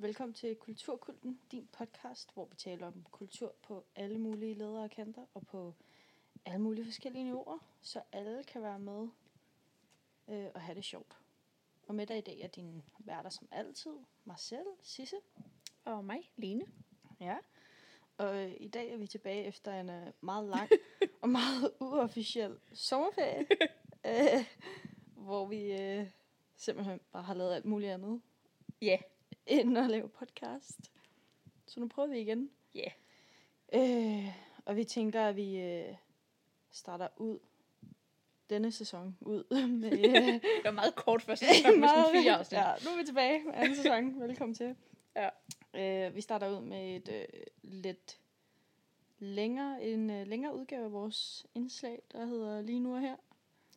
Velkommen til Kulturkulten, din podcast, hvor vi taler om kultur på alle mulige ledere og kanter, og på alle mulige forskellige niveauer, så alle kan være med øh, og have det sjovt. Og med dig i dag er din værter som altid, Marcel, Sisse. Og mig, Lene. Ja. Og øh, i dag er vi tilbage efter en øh, meget lang og meget uofficiel sommerferie, øh, hvor vi øh, simpelthen bare har lavet alt muligt andet Ja. End at lave podcast. Så nu prøver vi igen. Ja. Øh, og vi tænker, at vi øh, starter ud denne sæson ud med øh, Det var meget kort første sæson med sådan fire afsnit. Ja, nu er vi tilbage med anden sæson. Velkommen til. Ja. Øh, vi starter ud med et øh, lidt længere, en øh, længere udgave af vores indslag, der hedder Lige nu og her.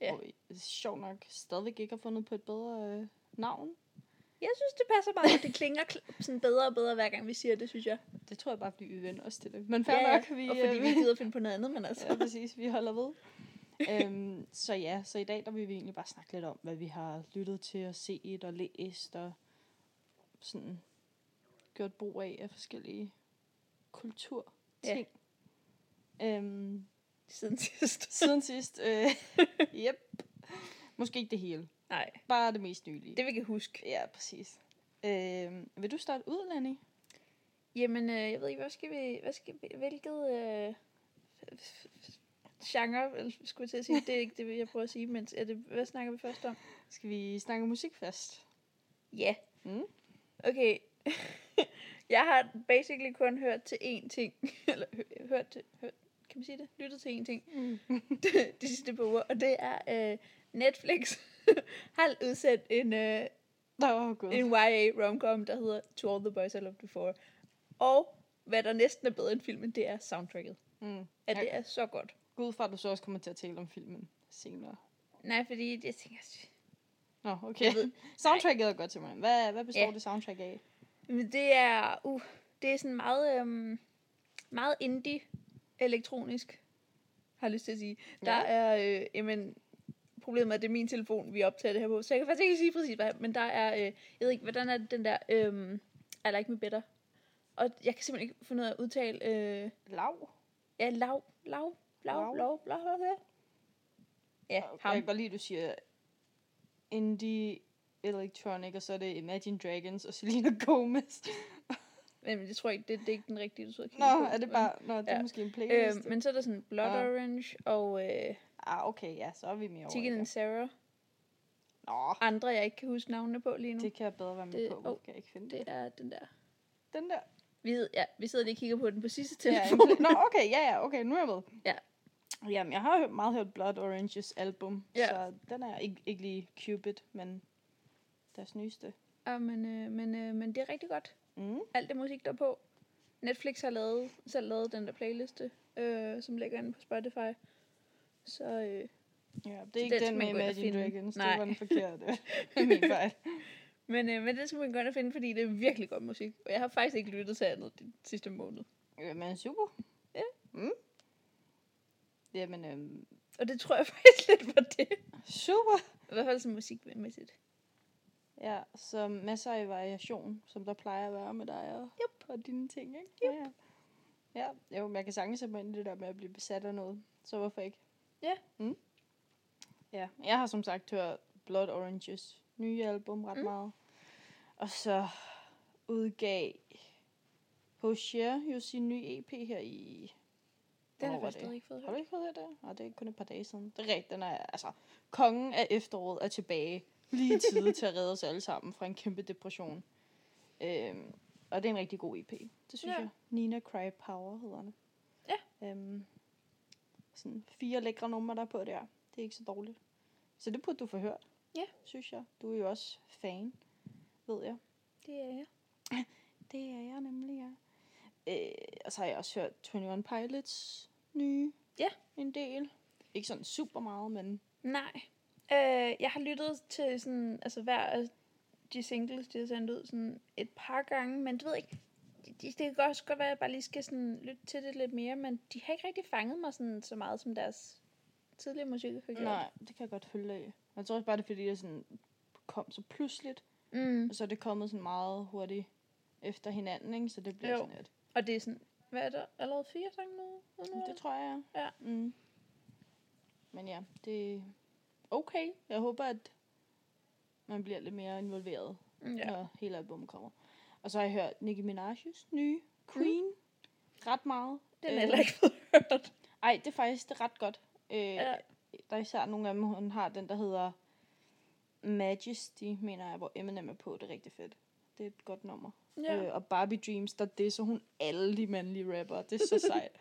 Ja. Hvor vi sjovt nok stadigvæk ikke har fundet på et bedre øh, navn. Jeg synes, det passer meget godt. Det klinger kl- sådan bedre og bedre, hver gang vi siger det, synes jeg. Det tror jeg bare, fordi vi vender os til det. Men fair ja, nok, vi, og fordi øh, vi gider finde på noget andet, men altså. Ja, præcis. Vi holder ved. øhm, så ja, så i dag der vil vi egentlig bare snakke lidt om, hvad vi har lyttet til og set og læst og sådan gjort brug af af forskellige kulturting. Ja. Øhm, Siden sidst. siden sidst. Øh, yep. Måske ikke det hele. Nej, Bare det mest nylige. det vi kan huske. Ja, præcis. Øhm, vil du starte ud, Lenny? Jamen, øh, jeg ved ikke, hvad skal vi... Hvad skal vi hvilket... Øh, genre, eller skulle jeg til at sige, det er ikke det, jeg prøver at sige, men er det, hvad snakker vi først om? Skal vi snakke musik først? Ja. Mm. Okay. jeg har basically kun hørt til én ting. Eller hø- hørt til... Hørt, kan man sige det? Lyttet til én ting. Mm. de sidste par uger. Og det er øh, Netflix har udsendt en, øh, oh, gud. en YA romcom, der hedder To All The Boys I Loved Before. Og hvad der næsten er bedre end filmen, det er soundtracket. Mm. At det er så godt. Gå ud fra, at du så også kommer til at tale om filmen senere. Nej, fordi jeg tænker... Nå, okay. Jeg ved, Soundtracket er godt til mig. Hvad, hvad består Ja. det soundtrack af? Men det er, uh, det er sådan meget, øhm, meget indie elektronisk, har jeg lyst til at sige. Der Ja. er, øh, jamen, problemet er, at det er min telefon, vi optager det her på, så jeg kan faktisk ikke sige præcis, hvad, men der er, øh, jeg ved ikke, hvordan er den der, øh, I like me better. Og jeg kan simpelthen ikke finde ud af at udtale, øh, Lav? ja, lav, lav, lav, Lav. lav, lav, lav. Ja, Jeg kan ham. godt lide, at du siger indie electronic, og så er det Imagine Dragons og Selena Gomez. Men jeg tror ikke, det, det er ikke den rigtige, du sidder og Nå, på. er det bare... Nå, det er Ja. måske en playlist. Øh, men så er der sådan Blood Ja. Orange og øh, Ah, okay, ja, så er vi mere over. Chicken i and. Sarah. Nå, andre, jeg ikke kan huske navnene på lige nu. det kan jeg bedre være med Det- på. Åh, kan jeg ikke finde Det det? er den der. Den der. Vi, hed- ja, vi sidder lige og kigger på den på sidste Ja, telefon. pla- Nå, okay, ja, ja, okay, nu er jeg med. Ja. Jamen, jeg har meget hørt Blood Oranges album, Ja. så den er ikke, ikke lige Cupid, men deres nyeste. ja, men, øh, men, øh, men det er rigtig godt. Mm. Alt det musik, der er på. Netflix har lavet, selv lavet den der playliste, øh, som ligger inde på Spotify. Så øh, Ja, det Så er ikke den den med Imagine. Dragons. Nej. Det var den forkerte. Det er min fejl. men, øh, men det skal man godt at finde, fordi det er virkelig godt musik. Og jeg har faktisk ikke lyttet til andet den sidste måned. Jamen, super. Ja. Mm. Jamen, øhm, Og det tror jeg faktisk lidt var det. super. I hvert fald sådan musikmæssigt. Ja, så masser af variation, som der plejer at være med dig og, Yep. og dine ting, ikke? Yep. Ja, ja. ja, jo, men jeg kan sagtens sætte mig ind i det der med at blive besat af noget. Så hvorfor ikke? Ja. Mm. Ja, jeg har som sagt hørt Blood Oranges nye album ret mm. Meget. Og så udgav Hosher jo sin nye EP her i... Den har jeg stadig ikke fået Har du hørt. ikke fået det? Nej, det er kun et par dage siden. Det er rigtigt, den er, altså, kongen af efteråret er tilbage. Lige i tide til at redde os alle sammen fra en kæmpe depression. Øhm, og det er en rigtig god EP. Det synes Ja. jeg. Nina Cry Power hedder den. Ja. Øhm, sådan fire lækre numre der er på der. Det er ikke så dårligt. Så det burde du få hørt. Ja. Synes jeg. Du er jo også fan, ved jeg. Det er jeg. Det er jeg nemlig, ja. Øh, og så har jeg også hørt 21 Pilots nye. Ja. En del. Ikke sådan super meget, men... Nej. Øh, jeg har lyttet til sådan, altså hver af de singles, de har sendt ud sådan et par gange, men du ved ikke, det, det kan også godt være, at jeg bare lige skal sådan lytte til det lidt mere, men de har ikke rigtig fanget mig sådan så meget som deres tidligere musik har gjort. Nej, det kan jeg godt følge af. Jeg tror også bare, det er fordi, det sådan kom så pludseligt, Mm. og så er det kommet sådan meget hurtigt efter hinanden, ikke? Så det bliver Jo. sådan lidt. Og det er sådan, hvad er der? Allerede fire sange nu? nu Det tror jeg, Ja. Mm. Men ja, det er okay. Jeg håber, at man bliver lidt mere involveret, ja. ja. når hele albumet kommer. Og så har jeg hørt Nicki Minaj's nye Queen mm. ret meget. Den er Øh, heller ikke fået hørt. Ej, det er faktisk det er ret godt. Øh, Ja. Der er især nogle af dem, hun har den, der hedder Majesty, mener jeg, hvor Eminem er på. Det er rigtig fedt. Det er et godt nummer. Ja. Øh, og Barbie Dreams, der disser hun alle de mandlige rapper. Det er så sejt.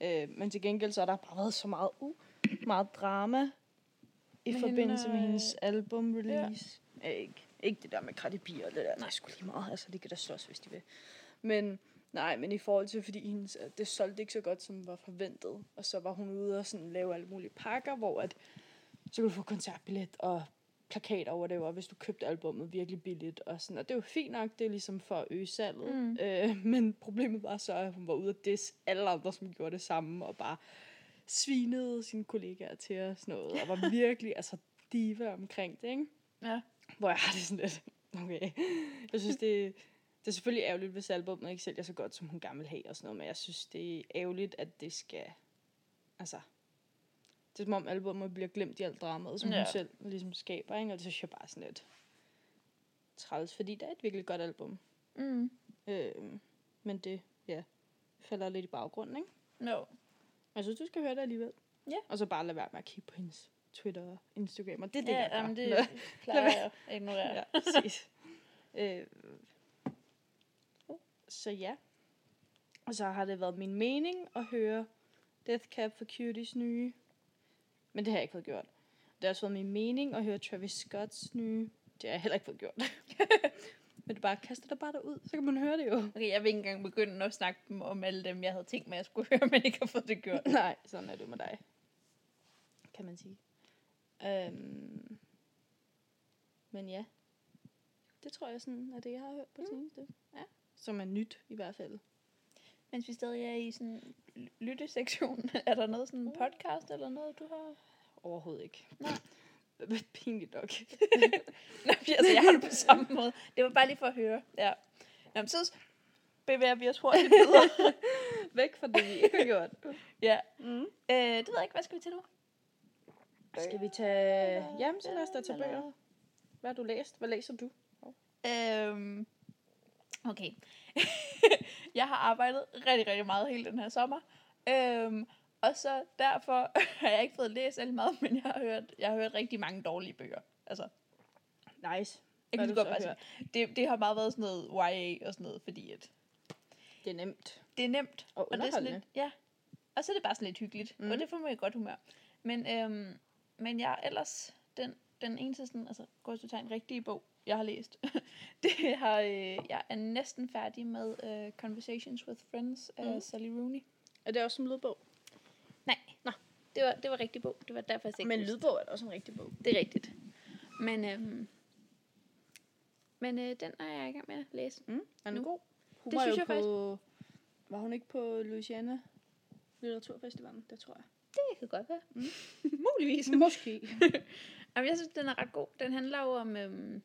øh, men til gengæld så har der bare været så meget, uh, meget drama i Med forbindelse hende med og- hendes album release. Ja. Ikke, ikke det der med B og det der. Nej. Det sgu lige meget. Altså, de kan da slås, hvis de vil. Men nej, men i forhold til, fordi hendes, øh, det solgte ikke så godt, som var forventet. Og så var hun ude og sådan lave alle mulige pakker, hvor at, så kunne du få koncertbillet og plakater over det, var, hvis du købte albummet virkelig billigt. Og, sådan, og det var fint nok, det er ligesom for at øge salget. Mm. Øh, men problemet var så, at hun var ude at diss alle andre, som gjorde det samme, og bare svinede sine kollegaer til og sådan noget, og var virkelig altså diva omkring det, ikke? Ja. Hvor jeg har det sådan lidt, okay. Jeg synes, det, det er selvfølgelig ærgerligt, hvis albumet ikke sælger så godt, som hun gerne vil have og sådan noget, men jeg synes, det er ærgerligt, at det skal, altså, det er som om albumet bliver glemt i alt dramaet, som ja. Hun selv ligesom skaber, ikke? Og det synes jeg bare sådan lidt træls, fordi det er et virkelig godt album. Mm. Øh, men det, ja, falder lidt i baggrunden, ikke? No. Jeg synes, du skal høre det alligevel. Ja. Og så bare lade være med at kigge på hendes Twitter og Instagram, og det er det, Ja, jeg jamen, det Nå. plejer jeg at ignorere. Ja, præcis. øh, så ja. Og så har det været min mening at høre Death Cab for Cuties nye. Men det har jeg ikke fået gjort. Det har også været min mening at høre Travis Scotts nye. Det har jeg heller ikke fået gjort. Men du bare kaster det bare derud, så kan man høre det jo. Okay, jeg vil ikke engang begynde at snakke om alle dem, jeg havde tænkt mig, at jeg skulle høre, men ikke har fået det gjort. Nej, sådan er det med dig. Kan man sige. Øhm, men ja. Det tror jeg sådan er det, jeg har hørt på det seneste. Ja. Som er nyt i hvert fald. Mens vi stadig er i sådan ly- lyttesektionen, er der noget sådan en podcast eller noget, du har? Overhovedet ikke. Nej. Pinligt nok. Nå, altså, jeg har det på samme måde. Det var bare lige for at høre. Ja. Jamen, så bevæger vi os hurtigt videre. Væk fra det, vi ikke har gjort. ja. Mm. Øh, det ved jeg ikke, hvad skal vi til nu? Skal vi tage... Jamen, så lad os da tage bøger. Hvad har du læst? Hvad læser du? Øhm, okay. jeg har arbejdet rigtig, rigtig meget hele den her sommer. Øhm, og så derfor har jeg ikke fået læst alt meget, men jeg har hørt, jeg har hørt rigtig mange dårlige bøger. Altså, Nice. jeg kan godt du så bare sige, det, det har bare været sådan noget YA og sådan noget, fordi at Det er nemt. det er nemt. Og Og det er sådan lidt, ja. Og så er det bare sådan lidt hyggeligt. Mm. Og det får mig i godt humør. Men, øhm, men jeg er ellers den, den eneste sådan, altså, en rigtige bog, jeg har læst. det har, øh, jeg er næsten færdig med uh, Conversations with Friends af Mhm. Sally Rooney. Er det også som lydbog? Nej. Nå. Det var, det var rigtig bog. Det var derfor, jeg ikke Men lydbog er også en rigtig bog. Det er rigtigt. Men, øhm, men øh, den er jeg i gang med at læse. Mm. Er den Nu. god? Hun Det var synes jo jeg faktisk. på... Var hun ikke på Louisiana Litteraturfestivalen? Det tror jeg. Det kan godt være. Mm. Muligvis. Måske. Jamen, jeg synes, den er ret god. Den handler jo om, øhm,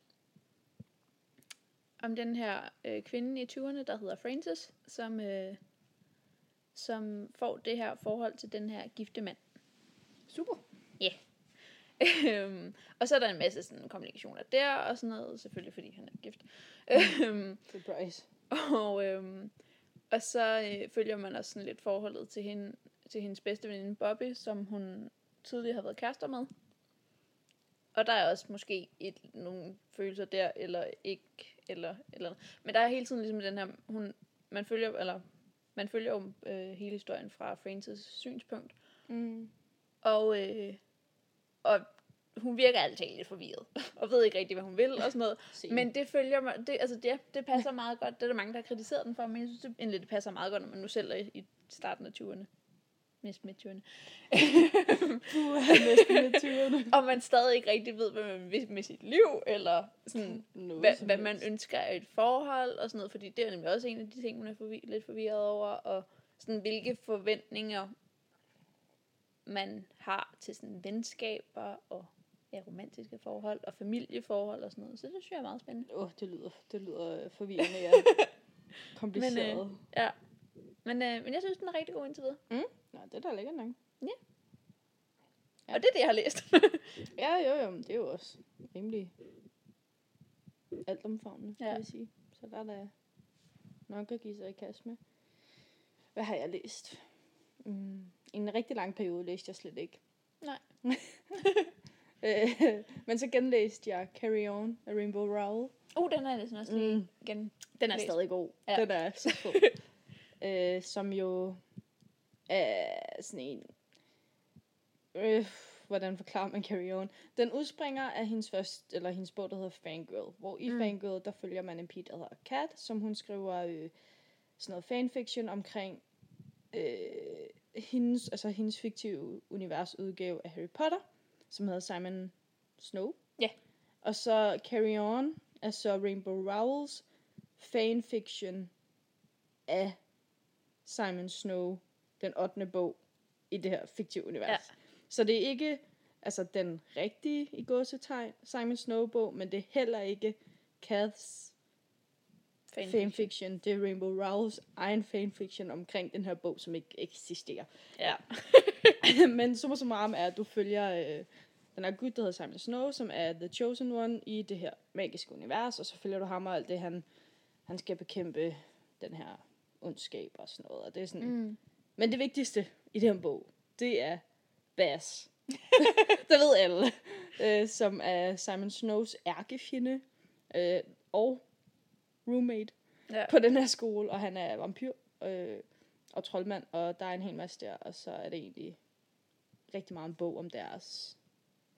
om den her øh, kvinde i 20'erne, der hedder Frances, som, øh, som får det her forhold til den her gifte mand. Super. Øhm, og så er der en masse sådan, kommunikationer der, og sådan noget, selvfølgelig fordi han er gift. Øhm, Surprise. og, øhm, og så øh, følger man også sådan lidt forholdet til, hende, til hendes bedste veninde Bobby, som hun tidligere har været kærester med. Og der er også måske et, nogle følelser der, eller ikke, eller, eller Men der er hele tiden ligesom den her, hun, man følger, eller man følger jo øh, hele historien fra Frances synspunkt. Mm. Og, øh, og hun virker altid lidt forvirret, og ved ikke rigtig, hvad hun vil, og sådan noget. Men det følger mig, det, altså det, det passer meget godt. Det er der mange, der har kritiseret den for, men jeg synes det, egentlig, det passer meget godt, når man nu selv er i, i starten af 20'erne. Næsten midt 20'erne. næsten med tyverne. og man stadig ikke rigtig ved, hvad man vil med sit liv, eller sådan, Noget hvad, hvad man ønsker af et forhold, og sådan noget, fordi det er nemlig også en af de ting, man er forvi- lidt forvirret over, og sådan, hvilke forventninger man har til sådan venskaber, og ja, romantiske forhold, og familieforhold og sådan noget. Så det synes jeg er meget spændende. Åh, oh, det lyder, det lyder øh, forvirrende, ja. kompliceret. Men, øh, Ja. Men, øh, men jeg synes, den er rigtig god indtil videre. Nå, det er da lækkert nok. Ja. Og det er det, jeg har læst. Ja, jo, jo, men det er jo også rimelig altomfavnende, ja. Ja. vil jeg sige. Så der er der nok at give sig i kast med. Hvad har jeg læst? Mm, en rigtig lang periode læste jeg slet ikke. Nej. Øh, Men så genlæste jeg Carry On af Rainbow Rowell. uh, den er jeg næsten også lige Mm. igen. Den er stadig god. Ja. Den er så fed. øh, som jo er sådan en... Øh, hvordan forklarer man Carry On? Den udspringer af hendes, første, eller hendes bog, der hedder Fangirl. Hvor i Mm. Fangirl, der følger man en pige, der hedder Kat, som hun skriver øh, sådan noget fanfiction omkring øh, hendes, altså hendes fiktive universudgave af Harry Potter, som hedder Simon Snow. Ja. Og så Carry On er så Rainbow Rowells fanfiction af Simon Snow, den 8. bog i det her fiktive univers. Ja. Så det er ikke altså den rigtige i gåsetegn Simon Snow bog, men det er heller ikke Kaths Fanfiction. fanfiction. Det er Rainbow Rowells egen fanfiction omkring den her bog, som ikke eksisterer. Ja. Men summa summarum er, at du følger øh, den her gut, der hedder Simon Snow, som er The Chosen One i det her magiske univers, og så følger du ham og alt det, han, han skal bekæmpe den her ondskab og sådan noget. Og det er sådan, Mm. Men det vigtigste i den her bog, det er Bas. det ved alle. Øh, som er Simon Snows ærkefjende øh, og roommate Ja. på den her skole, og han er vampyr øh, og troldmand, og der er en hel masse der, og så er det egentlig rigtig meget en bog om deres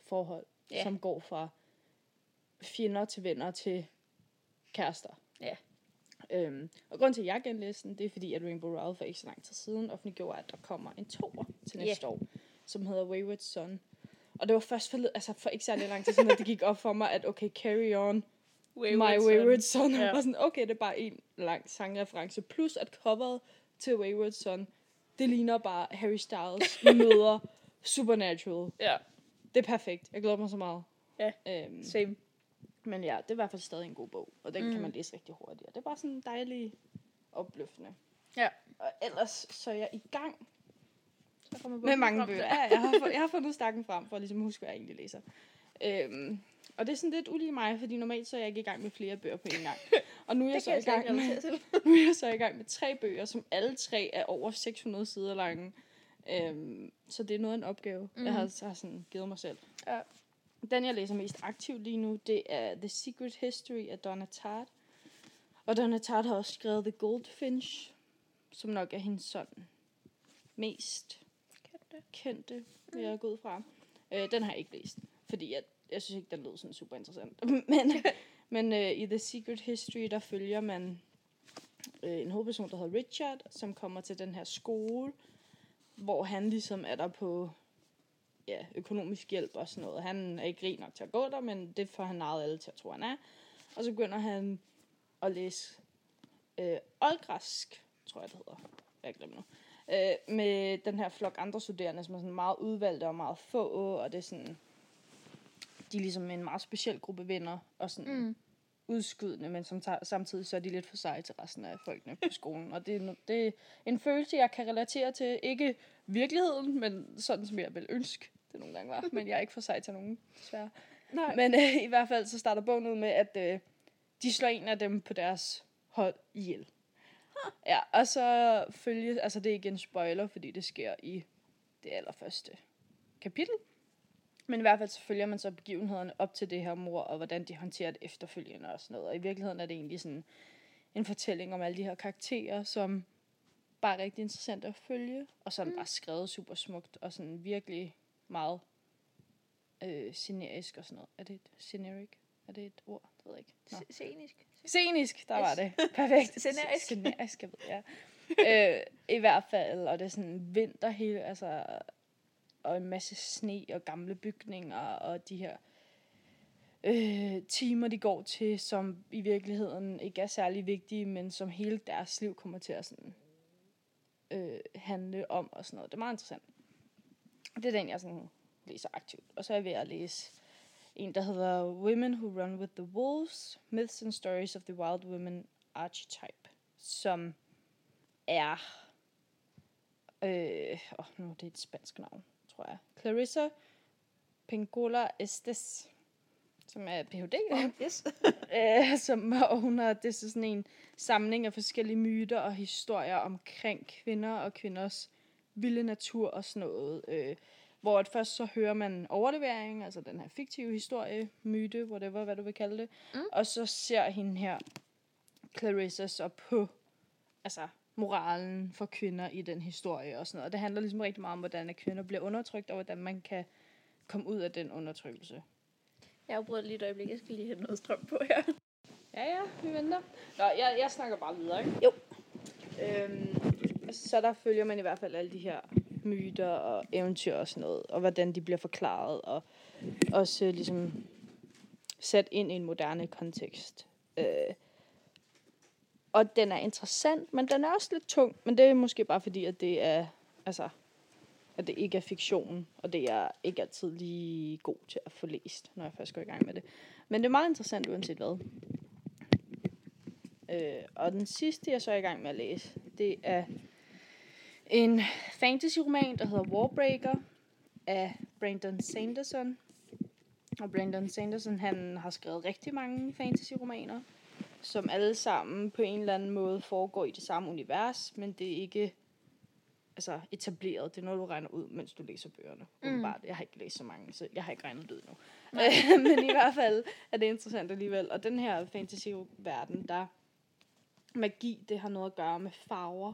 forhold, Ja. som går fra fjender til venner til kærester. Ja. Øhm, og grund til, at jeg genlæste den, det er fordi, at Rainbow Rowell for ikke så lang tid siden offentliggjorde, at der kommer en toer til næste år, som hedder Wayward Son. Og det var først for, altså for ikke særlig lang tid siden, at det gik op for mig, at okay, Carry On, My Wayward Son. Ja. Ja. var sådan, okay, det er bare en lang sangreference. Plus at coveret til Wayward Son, det ligner bare Harry Styles møder Supernatural. Ja. Det er perfekt. Jeg glæder mig så meget. Ja. Øhm, Same. Men ja, det er i hvert fald stadig en god bog. Og den mm. Mm. kan man læse rigtig hurtigt. Og det er bare sådan dejligt opløftende. Ja. Og ellers så er jeg i gang Så med mange bøger. Ja, jeg har, jeg har fundet stakken frem, for at ligesom huske, hvad jeg egentlig læser. Øhm, og det er sådan lidt ulige mig, fordi normalt så er jeg ikke i gang med flere bøger på en gang. Og nu er jeg, så i jeg slet gang med, nu er jeg så i gang med tre bøger, som alle tre er over 600 sider lange. Øhm, så det er noget af en opgave, mm. Jeg har, har sådan givet mig selv. Ja. Den, jeg læser mest aktivt lige nu, det er The Secret History af Donna Tartt. Og Donna Tartt har også skrevet The Goldfinch, som nok er hendes sådan mest Kendte. kendte, vil jeg gå ud fra. Øh, den har jeg ikke læst, fordi jeg, jeg synes ikke, den lød sådan super interessant. men men øh, i The Secret History, der følger man øh, en hovedperson, der hedder Richard, som kommer til den her skole, hvor han ligesom er der på ja, økonomisk hjælp og sådan noget. Han er ikke rig nok til at gå der, men det får han narret alle til at tro, han er. Og så begynder han at læse øh, oldgræsk, tror jeg det hedder. Jeg glemmer nu. Øh, med den her flok andre studerende, som er sådan meget udvalgte og meget få, og det er sådan, de er ligesom en meget speciel gruppe venner, og sådan mm. Udskydende, men som tager, samtidig så er de lidt for seje til resten af folkene på skolen. Og det er, no- det er en følelse, jeg kan relatere til, ikke virkeligheden, men sådan som jeg vil ønske, det nogle gange var. Men jeg er ikke for sej til nogen, desværre. Nej. Men øh, i hvert fald så starter bogen ud med, at øh, de slår en af dem på deres hold ihjel. Ja, og så følges, altså det er ikke en spoiler, fordi det sker i det allerførste kapitel. Men i hvert fald så følger man så begivenhederne op til det her mor, og hvordan de håndterer det efterfølgende og sådan noget. Og i virkeligheden er det egentlig sådan en fortælling om alle de her karakterer, som bare er rigtig interessant at følge, og som mm. bare skrevet super smukt, og sådan virkelig meget øh, scenerisk og sådan noget. Er det et sceneric? Er det et ord? Det ved jeg ikke. Nå. Scenisk. Scenisk, der var det. Perfekt. Scenerisk. Scenerisk, jeg ved, ja. øh, I hvert fald, og det er sådan vinter hele, altså, og en masse sne og gamle bygninger, og de her øh, timer, de går til, som i virkeligheden ikke er særlig vigtige, men som hele deres liv kommer til at sådan, øh, handle om og sådan noget. Det er meget interessant. Det er den, jeg sådan læser aktivt. Og så er jeg ved at læse en, der hedder Women Who Run With The Wolves, Myths and Stories of the Wild Women Archetype, som er... Øh, oh, nu er det et spansk navn, tror jeg. Clarissa Pengola Estes, som er Ph.D. Yes. øh, som, har, det er så sådan en samling af forskellige myter og historier omkring kvinder og kvinders vilde natur og sådan noget. Øh, hvor at først så hører man overlevering, altså den her fiktive historie, myte, whatever, hvad du vil kalde det. Mm. Og så ser hende her, Clarissa, så på altså, moralen for kvinder i den historie og sådan noget. Og det handler ligesom rigtig meget om, hvordan kvinder bliver undertrykt, og hvordan man kan komme ud af den undertrykkelse. Jeg afbryder lige et øjeblik. Jeg skal lige have noget strøm på her. Ja, ja, vi venter. Nå, jeg, jeg snakker bare videre, ikke? Jo. Øhm, så der følger man i hvert fald alle de her myter og eventyr og sådan noget, og hvordan de bliver forklaret, og også øh, ligesom sat ind i en moderne kontekst. Øh, og den er interessant, men den er også lidt tung, men det er måske bare fordi, at det er, altså, at det ikke er fiktion, og det er ikke altid lige god til at få læst, når jeg først går i gang med det. Men det er meget interessant uanset hvad. Øh, og den sidste, jeg så er i gang med at læse, det er en fantasy-roman, der hedder Warbreaker af Brandon Sanderson. Og Brandon Sanderson, han har skrevet rigtig mange fantasy-romaner, som alle sammen på en eller anden måde foregår i det samme univers, men det er ikke altså, etableret. Det er noget, du regner ud, mens du læser bøgerne. Mm. Jeg har ikke læst så mange, så jeg har ikke regnet det ud nu. men i hvert fald er det interessant alligevel. Og den her fantasy-verden, der magi, det har noget at gøre med farver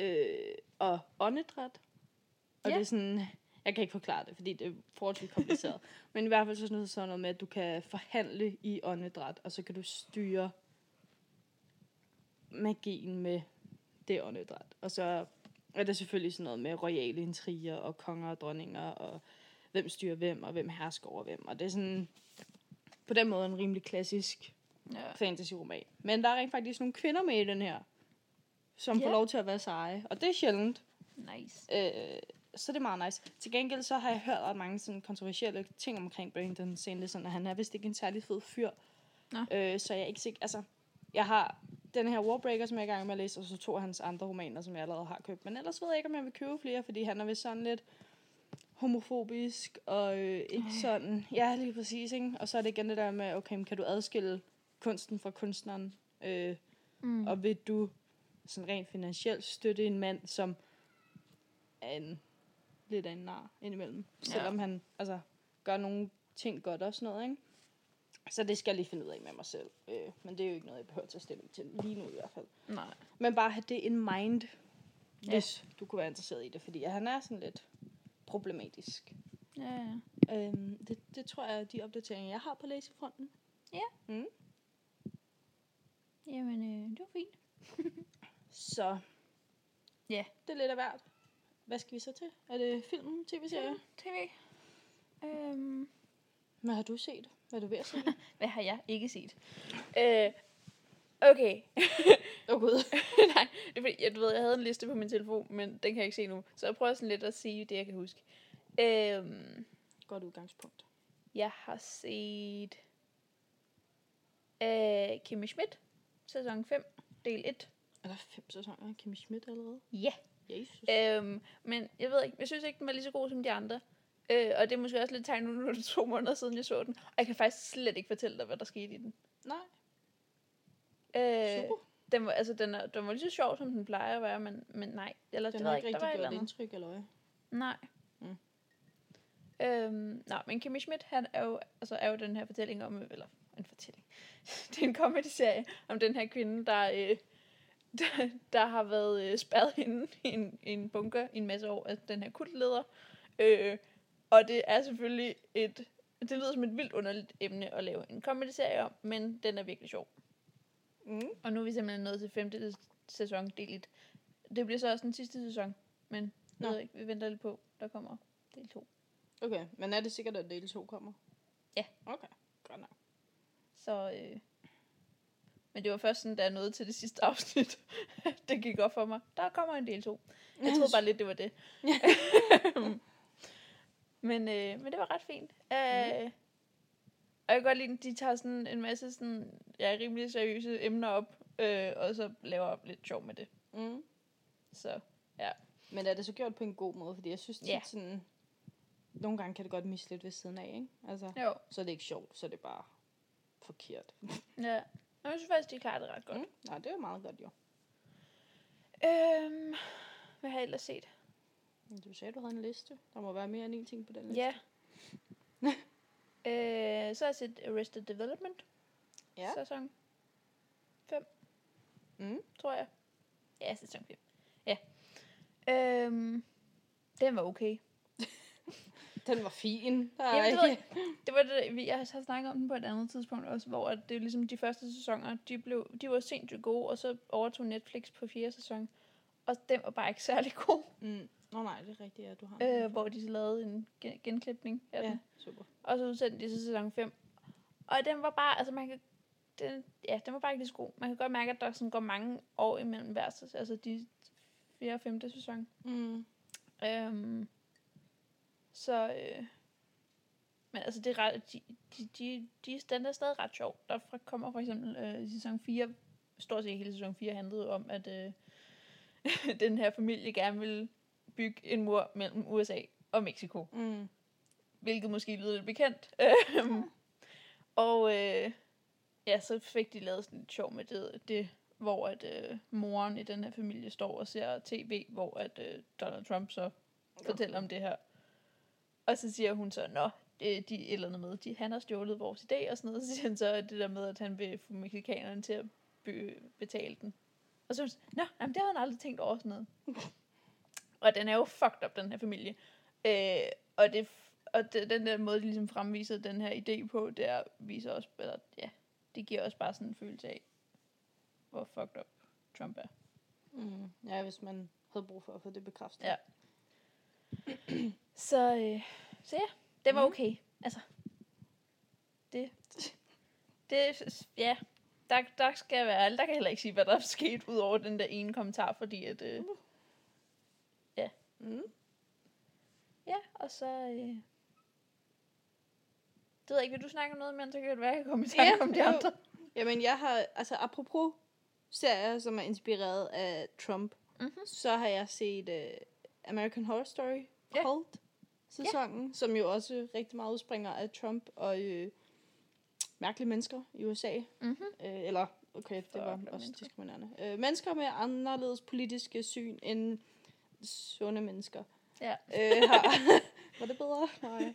øh, og åndedræt. Og Ja. det er sådan, jeg kan ikke forklare det, fordi det er forholdsvis kompliceret. Men i hvert fald så sådan noget, sådan noget med, at du kan forhandle i åndedræt, og så kan du styre magien med det åndedræt. Og så er det selvfølgelig sådan noget med royale intriger og konger og dronninger, og hvem styrer hvem, og hvem hersker over hvem. Og det er sådan på den måde en rimelig klassisk Ja. fantasy-roman. Men der er rent faktisk nogle kvinder med i den her, som Ja. får lov til at være seje. Og det er sjældent. Nice. Øh, så det er meget nice. Til gengæld så har jeg hørt ret mange sådan kontroversielle ting omkring Brandon Sanderson, og han er vist ikke en særlig fed fyr. Nå. Øh, så jeg er ikke sikker, altså, jeg har den her Warbreaker, som jeg er i gang med at læse, og så to af hans andre romaner, som jeg allerede har købt. Men ellers ved jeg ikke, om jeg vil købe flere, fordi han er vist sådan lidt homofobisk, og øh, ikke sådan, ja, lige præcis, ikke? Og så er det igen det der med, okay, kan du adskille kunsten fra kunstneren? Øh, Mm. og vil du sådan rent finansielt støtte en mand, som er en lidt af en nar indimellem? Ja. Selvom han altså, gør nogle ting godt og sådan noget, ikke? Så det skal jeg lige finde ud af med mig selv. Øh, men det er jo ikke noget, jeg behøver at tage stilling til lige nu i hvert fald. Nej. Men bare have det in mind, Ja. hvis du kunne være interesseret i det. Fordi han er sådan lidt problematisk. Ja, ja. Øhm, det, det tror jeg er de opdateringer, jeg har på læsefronten. Jamen, øh, det var fint. Så Ja. det er lidt af hvert. Hvad skal vi så til? Er det film, tv-serie? TV. Øhm, Hvad har du set? Hvad er du ved at se? hvad har jeg ikke set? Øh, okay. Åh oh, gud. Nej, det er fordi, jeg, du ved, jeg havde en liste på min telefon, men den kan jeg ikke se nu. Så jeg prøver sådan lidt at sige det, jeg kan huske. Øhm, Godt udgangspunkt. jeg har set øh, Kimmy Schmidt, sæson 5, del 1. Er der fem sæsoner af Kimmy Schmidt allerede? Ja. Jesus. Øhm, men jeg ved ikke, jeg synes ikke, den var lige så god som de andre. Øh, og det er måske også lidt tegn nu, er det to måneder siden, jeg så den. Og jeg kan faktisk slet ikke fortælle dig, hvad der skete i den. Nej, Øh, super. den var, altså, den, er, den var lige så sjov, som den plejer at være, men, men nej. Eller, Den det har ikke rigtig et eller gjort andet. indtryk, eller hvad? Nej. Mm. Øhm, nej, men Kimmy Schmidt, han er jo, altså, er jo den her fortælling om, eller en fortælling, det er en comedy-serie om den her kvinde, der, øh, der, der har været øh, spærret inde i en, i en bunker i en masse år af den her kultleder. Øh, og det er selvfølgelig et, det lyder som et vildt underligt emne at lave en comedy-serie om, men den er virkelig sjov. Mm. Og nu er vi simpelthen nået til femte sæson, del 1. Det bliver så også den sidste sæson, men jeg ved ikke, vi venter lidt på, der kommer del 2. Okay, men er det sikkert, at del 2 kommer? Ja. Okay, godt nok. Så, øh, men det var først sådan, da jeg nåede til det sidste afsnit, det gik op for mig. Der kommer en del 2. Jeg troede bare lidt, det var det. men, øh, men det var ret fint. Øh, og jeg kan godt lide, at de tager sådan en masse sådan, ja, rimelig seriøse emner op, øh, og så laver lidt sjov med det. Mm. Så Men er det så gjort på en god måde? Fordi jeg synes tit Ja. sådan... Nogle gange kan det godt miste lidt ved siden af, ikke? Altså, jo, så er det ikke sjovt, så er det bare forkert. ja. Og jeg synes faktisk, de klarer det ret godt. Mm. Nej, det er jo meget godt, jo. Øhm, hvad har jeg ellers set? Du sagde, du havde en liste. Der må være mere end en ting på den liste. Ja. øh, så har jeg set Arrested Development. Ja. Sæson 5, Mm. tror jeg. Ja, sæson 5. Ja. Øhm, den var okay. Den var fin. Er Jamen, det, jeg, det var det, vi- jeg har snakket om den på et andet tidspunkt også, hvor at det er ligesom de første sæsoner, de, blev, de var sindssygt gode, og så overtog Netflix på fjerde sæson. Og den var bare ikke særlig god, Mm. Nå nej, det er rigtigt, ja, du har øh, hvor de lavede en gen- genklipning af ja. Den. super. Og så udsendte de så sæson 5. Og den var bare, altså man kan, den, ja, den var bare ikke lige så god. Man kan godt mærke, at der sådan går mange år imellem hver sæson, altså de 4. og 5. sæson. Mm. Øhm, så, øh, men altså det er ret, de, de, de, de, den er stadig ret sjov. Der fra- kommer for eksempel øh, sæson 4, stort set hele sæson 4 handlede om, at øh, den her familie gerne vil bygge en mur mellem USA og Mexico. Mm. Hvilket måske lyder lidt bekendt. Øhm, og øh, ja, så fik de lavet sådan lidt sjov med det, det hvor at øh, moren i den her familie står og ser tv, hvor at øh, Donald Trump så fortæller om det her. Og så siger hun så, nå, det, de et eller andet med, de, han har stjålet vores idé og sådan noget. Så siger han så det der med, at han vil få mexikanerne til at be, betale den. Og så nå, jamen, det har han aldrig tænkt over sådan noget. og den er jo fucked up, den her familie. Øh, og det, og det, den der måde, de ligesom fremviser den her idé på, det er, viser også, eller, ja, det giver også bare sådan en følelse af, hvor fucked up Trump er. Mm. Ja, hvis man havde brug for at få det bekræftet. Ja. Så, øh, så ja, det var Mhm. okay. Altså, det, det, ja, der, der skal være ærlig. Der kan jeg heller ikke sige, hvad der er sket, ud over den der ene kommentar, fordi at, øh, Mm. ja, og så, øh, det ved jeg ikke, vil du snakke om noget, men så kan det være, at jeg kommer i tanke om de jo. andre. Jamen, jeg har, altså apropos serier, som er inspireret af Trump, Mhm. så har jeg set uh, American Horror Story Ja. Cult sæsonen, som jo også rigtig meget udspringer af Trump og øh, mærkelige mennesker i USA. Mm-hmm. Øh, eller, okay, det var Fuck, også mennesker. diskriminerende. Øh, mennesker med anderledes politiske syn end sunde mennesker. Ja. Øh, har, var det bedre? Nej.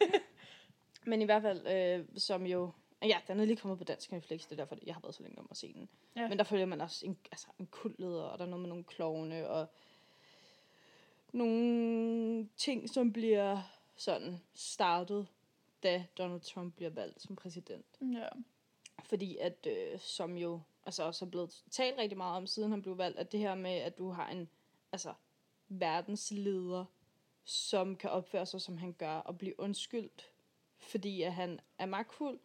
Men i hvert fald, øh, som jo... Ja, den er lige kommet på dansk Netflix, det er derfor, jeg har været så længe om at se den. Ja. Men der følger man også en, altså, en kultleder, og der er noget med nogle klovne, og nogle ting, som bliver sådan startet, da Donald Trump bliver valgt som præsident. Ja. Fordi at, øh, som jo altså også er blevet talt rigtig meget om, siden han blev valgt, at det her med, at du har en altså, verdensleder, som kan opføre sig, som han gør, og blive undskyldt, fordi at han er magtfuld,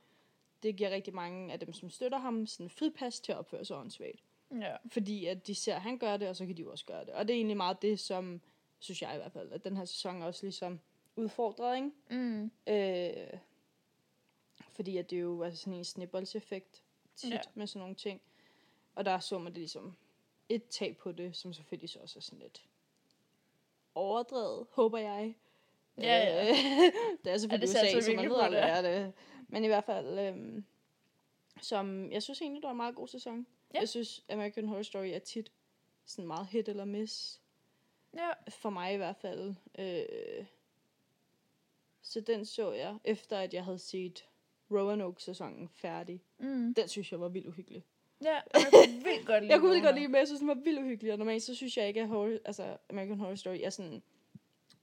det giver rigtig mange af dem, som støtter ham, sådan fripas til at opføre sig åndssvagt. Ja. Fordi at de ser, at han gør det, og så kan de også gøre det. Og det er egentlig meget det, som, synes jeg i hvert fald, at den her sæson er også ligesom udfordret, ikke? Mm. Øh, fordi at det er jo altså sådan en snibboldseffekt tit ja. med sådan nogle ting. Og der så man det ligesom et tag på det, som selvfølgelig så også er sådan lidt overdrevet, håber jeg. Ja, ja. Øh, det er selvfølgelig det satser USA, så man ved aldrig, det. er det. Men i hvert fald, øhm, som jeg synes egentlig, det var en meget god sæson. Ja. Jeg synes, American Horror Story er tit sådan meget hit eller miss. Ja. For mig i hvert fald. Øh, så den så jeg, efter at jeg havde set Roanoke-sæsonen færdig. Mm. Den synes jeg var vildt uhyggelig. Ja, og jeg kunne vildt godt lide Jeg kunne vildt godt lide, men jeg synes, den var vildt uhyggelig. Og normalt så synes jeg ikke, at horror, altså American Horror Story er sådan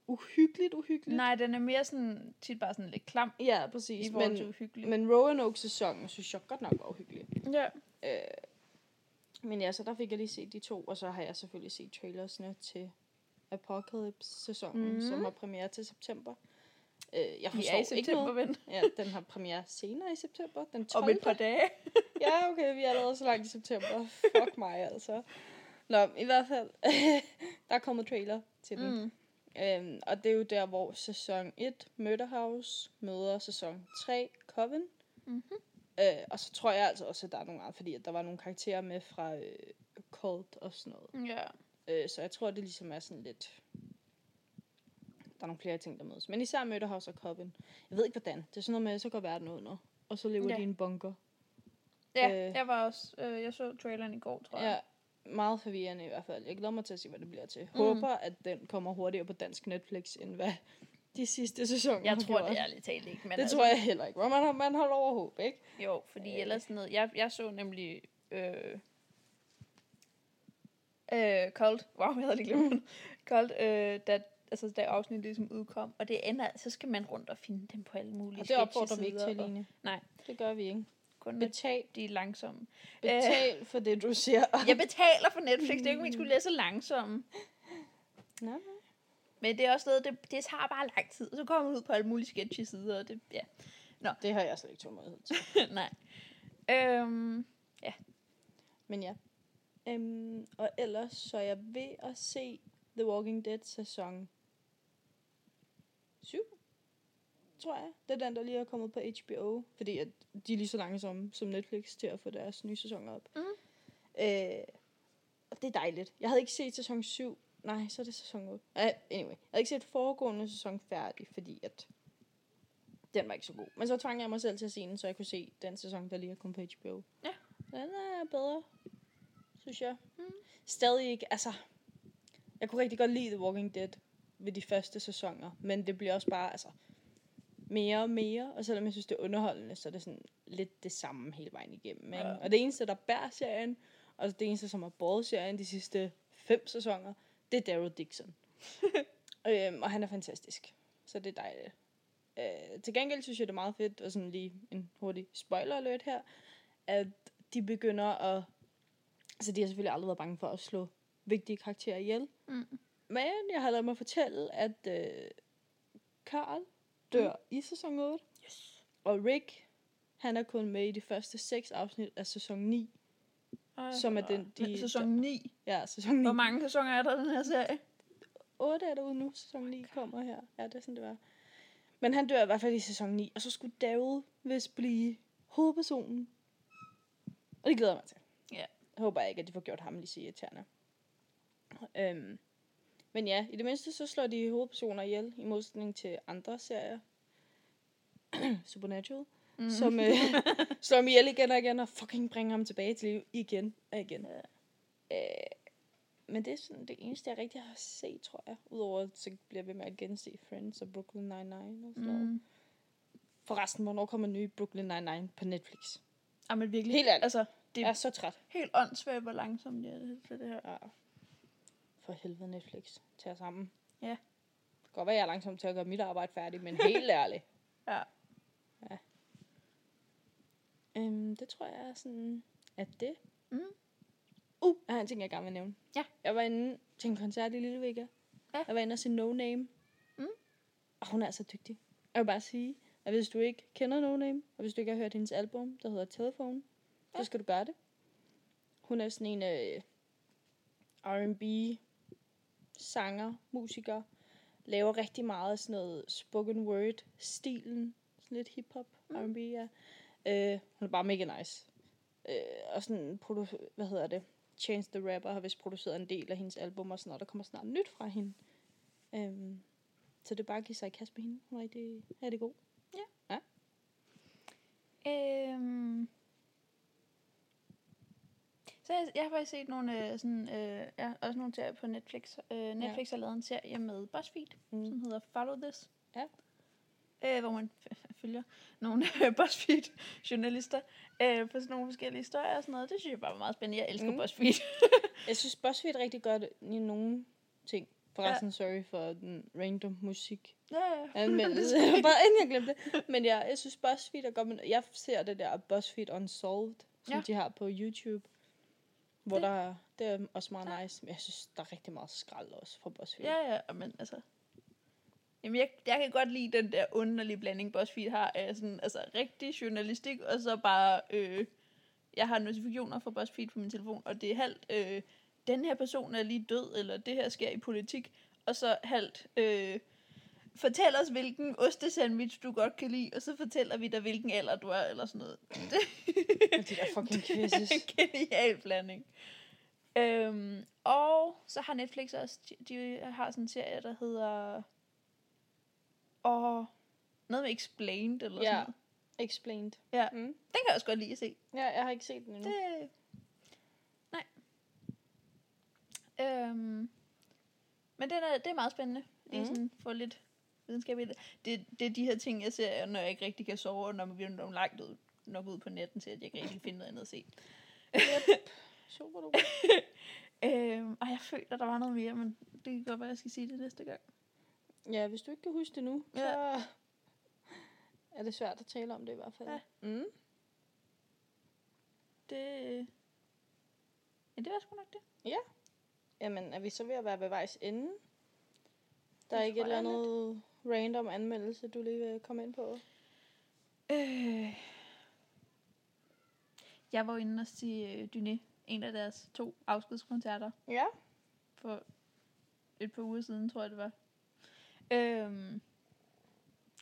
uhyggeligt, uhyggeligt. Nej, den er mere sådan, tit bare sådan lidt klam Ja, i præcis. til Men, uhyggelig. men Roanoke-sæsonen synes jeg godt nok var uhyggelig. Ja. Øh, men ja, så der fik jeg lige set de to, og så har jeg selvfølgelig set trailersne til Apocalypse-sæsonen, Mhm. mm. som har premiere til september. Øh, jeg Vi forstår er i ikke september, noget. ven. Ja, den har premiere senere i september, den 12. Om et par dage. Ja, okay, vi er allerede så langt i september. Fuck mig, altså. Nå, i hvert fald, der er kommet trailer til den. Mm. Øhm, og det er jo der, hvor sæson 1, Murder House, møder sæson 3, Coven. Mhm. Øh, og så tror jeg altså også, at der er nogle andre, fordi at der var nogle karakterer med fra øh, Cult og sådan noget. Ja. Øh, så jeg tror, det ligesom er sådan lidt... Der er nogle flere ting, der mødes. Men især Murderhouse og Coven. Jeg ved ikke, hvordan. Det er sådan noget med, så går verden under. Og så lever Ja. de i en bunker. Ja, Øh. jeg var også, øh, jeg så traileren i går, tror jeg. Ja, meget forvirrende i hvert fald. Jeg glæder mig til at se, hvad det bliver til. Mm. Håber, at den kommer hurtigere på dansk Netflix, end hvad de sidste sæsoner Jeg tror gjort. det ærligt talt ikke. Men Det tror jeg heller ikke. Man, har- man holder over håb, ikke? Jo, fordi Øh. ellers sådan noget. Jeg, jeg så nemlig... Øh, øh, Cold. Wow, jeg havde lige glemt. Cold, øh, da, altså, da afsnittet ligesom udkom. Og det ender, så skal man rundt og finde dem på alle mulige Og det opfordrer vi ikke til, og Line. Nej. Det gør vi ikke. Kun Betal, de er langsomme. betal for det, du ser. Jeg betaler for Netflix. Det er ikke, man skulle læse langsomme. Nej, Men det er også noget, det, det tager bare lang tid. Og så kommer man ud på alle mulige sketchesider. Og det, ja. det har jeg slet ikke tålmodighed til. Nej. Øhm, Men ja. Øhm, og ellers så er jeg ved at se The Walking Dead sæson 7, tror jeg. Det er den, der lige er kommet på HBO, fordi at de er lige så langsomme som Netflix til at få deres nye sæsoner op. Mhm. Øh, og det er dejligt. Jeg havde ikke set sæson 7. Nej, så er det sæson 8. Uh, anyway, jeg havde ikke set foregående sæson færdig, fordi at den var ikke så god. Men så tvang jeg mig selv til at se den, så jeg kunne se den sæson, der lige er kommet på HBO. Ja. Den er bedre, synes jeg. Mm. Stadig ikke, altså... Jeg kunne rigtig godt lide The Walking Dead ved de første sæsoner, men det bliver også bare, altså... Mere og mere, og selvom jeg synes, det er underholdende, så er det sådan lidt det samme hele vejen igennem. Ikke? Ja. Og det eneste, der bærer serien, og det eneste, som har båret serien de sidste fem sæsoner, det er Daryl Dixon. øhm, og han er fantastisk. Så det er dejligt. Øh, til gengæld synes jeg, det er meget fedt, og sådan lige en hurtig spoiler alert her, at de begynder at... Altså, de har selvfølgelig aldrig været bange for at slå vigtige karakterer ihjel. Mm. Men jeg har lavet mig fortælle, at øh, Carl dør mm. i sæson 8. yes. Og Rick, han er kun med i de første seks afsnit af sæson 9. Ej, Som er den, de- Men Sæson 9. Ja, sæson 9. Hvor mange sæsoner er der i den her serie? 8 er derude nu, sæson 9 kommer her. Ja, det er sådan, det var. Men han dør i hvert fald i sæson 9, og så skulle Daryl vist blive hovedpersonen. Og det glæder jeg mig til. Ja. Jeg håber ikke, at de får gjort ham lige så irriterende. Øhm, men ja, i det mindste så slår de hovedpersoner ihjel, i modsætning til andre serier. Supernatural. Mm. Som øh, slår ham ihjel igen og igen, og fucking bringer ham tilbage til liv igen og igen. Ja. Øh, men det er sådan det eneste, jeg rigtig har set, tror jeg. Udover, så bliver jeg ved med at gense Friends og Brooklyn Nine-Nine og sådan mm. noget. Forresten, hvornår kommer en ny Brooklyn Nine-Nine på Netflix? Ja, men virkelig. Helt ærligt. Altså, det er er så træt. helt åndssvagt, hvor langsomt jeg er til det her. Ja. For helvede Netflix. Tag jer sammen. Ja. Det kan godt være, jeg er langsom til at gøre mit arbejde færdigt, men helt ærligt. Ja. Øhm, det tror jeg er sådan, at det. Mm. Uh, jeg har en ting, jeg gerne vil nævne. Ja. Jeg var inde til en koncert i Lillevika. Ja. Jeg var inde og se No Name. Mm. Og hun er så dygtig. Jeg vil bare sige, at hvis du ikke kender No Name, og hvis du ikke har hørt hendes album, der hedder Telephone, ja. Ja. så skal du gøre det. Hun er sådan en øh, R&B sanger, musiker, laver rigtig meget sådan noget spoken word stilen, sådan lidt hiphop, mm. R&B, ja. Øh, hun er bare mega nice. Øh, og sådan, produ- hvad hedder det? Chance the Rapper har vist produceret en del af hendes album og sådan noget. Der kommer snart nyt fra hende. Øhm, så det er bare at give sig i kast med hende. Hun er rigtig, rigtig god. Øhm. Så jeg, jeg har faktisk set nogle, øh, sådan, øh, ja, også nogle serier på Netflix. Øh, Netflix har lavet en serie med BuzzFeed, Mm. som hedder Follow This. Ja. Øh, hvor man følger nogle BuzzFeed-journalister øh, på sådan nogle forskellige historier og sådan noget. Det synes jeg bare var meget spændende. Jeg elsker Mm. mm. BuzzFeed. Jeg synes BuzzFeed rigtig godt i nogle ting. Forresten, ja. sorry for den random musik ja, ja. anmeldelse. Bare inden jeg glemte det. Men ja, jeg synes BuzzFeed er godt. Men jeg ser det der BuzzFeed Unsolved, som Ja. de har på YouTube. Hvor Det- der det er også meget nice. Men jeg synes, der er rigtig meget skrald også fra BuzzFeed. Ja, ja, men altså... Jamen, jeg, jeg kan godt lide den der underlige blanding, BuzzFeed har af sådan, altså, rigtig journalistik, og så bare, øh, jeg har notifikationer fra BuzzFeed på min telefon, og det er halvt, øh, den her person er lige død, eller det her sker i politik, og så halvt, øh, fortæl os, hvilken ostesandwich du godt kan lide, og så fortæller vi dig, hvilken alder du er, eller sådan noget. Det, Og de der fucking quizzes. det er en genial blanding. Øhm, og så har Netflix også, de, har sådan en serie, der hedder... Og noget med Explained, eller Ja. sådan noget. Explained. Ja. Mm. Den kan jeg også godt lide at se. Ja, jeg har ikke set den endnu. Det... Nej. Øhm, men det er, det er meget spændende. Det er Mhm. sådan få lidt videnskab i det. det. Det er de her ting, jeg ser, når jeg ikke rigtig kan sove, og når man bliver langt ud, nok ud på natten til, at jeg ikke rigtig kan finde noget andet at se. Super duper. Øhm, og jeg føler, der var noget mere, men det kan godt være, jeg skal sige det næste gang. Ja, hvis du ikke kan huske det nu, Ja. så er det svært at tale om det i hvert fald. Ja. Mm. Det... Ja, det var sgu nok det. Jamen, er vi så ved at være ved vejs ende? Der er ikke et eller andet random anmeldelse, du lige vil komme ind på? Øh... Jeg var inde og sige øh, Dyné, en af deres to afskedskoncerter. Ja. for et par uger siden, tror jeg det var. Øhm,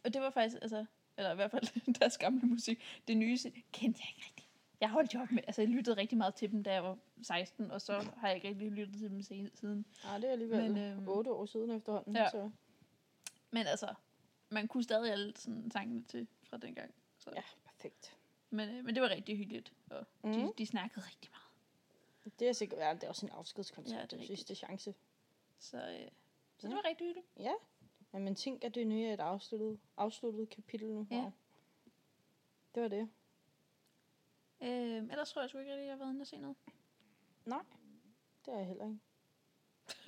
og det var faktisk, altså, eller i hvert fald deres gamle musik. Det nye se- kendte jeg ikke rigtigt. Jeg holdt jo op med, altså jeg lyttede rigtig meget til dem, da jeg var 16, og så har jeg ikke rigtig lyttet til dem se- siden. Ah, det er alligevel Men, øhm, 8 år siden efterhånden. ja. Så. Men altså, man kunne stadig alle sådan sangene til fra dengang. Så. Ja, perfekt. Men, øh, men det var rigtig hyggeligt, og mm. de, Mhm. de snakkede rigtig meget. Det er sikkert, ja, det er også en afskedskoncert. Ja, det er rigtigt. sidste chance. Så, øh, så Ja. det var rigtig hyggeligt. Ja. Jamen, tænk, at det nye er et afsluttet, afsluttet kapitel nu. Ja. Wow. Det var det. Øh, ellers tror jeg sgu ikke rigtig, at jeg har været inde og se noget. Nej, det er jeg heller ikke.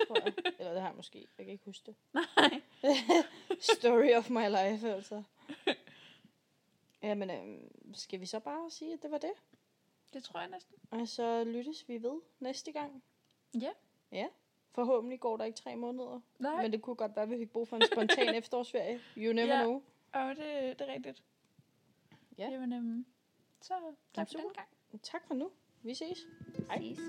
Tror jeg. Eller det har jeg måske. Jeg kan ikke huske det. Nej. Story of my life, altså. Jamen, øhm, skal vi så bare sige, at det var det? Det tror jeg næsten. Og så lyttes vi ved næste gang. Ja. Ja. Forhåbentlig går der ikke tre måneder. Nej. Men det kunne godt være, at vi fik brug for en spontan efterårsferie. You never Ja. know. Og det, det er rigtigt. Ja. Jamen, øhm, så tak for super. den gang. Tak for nu. Vi ses. Hej. Ses.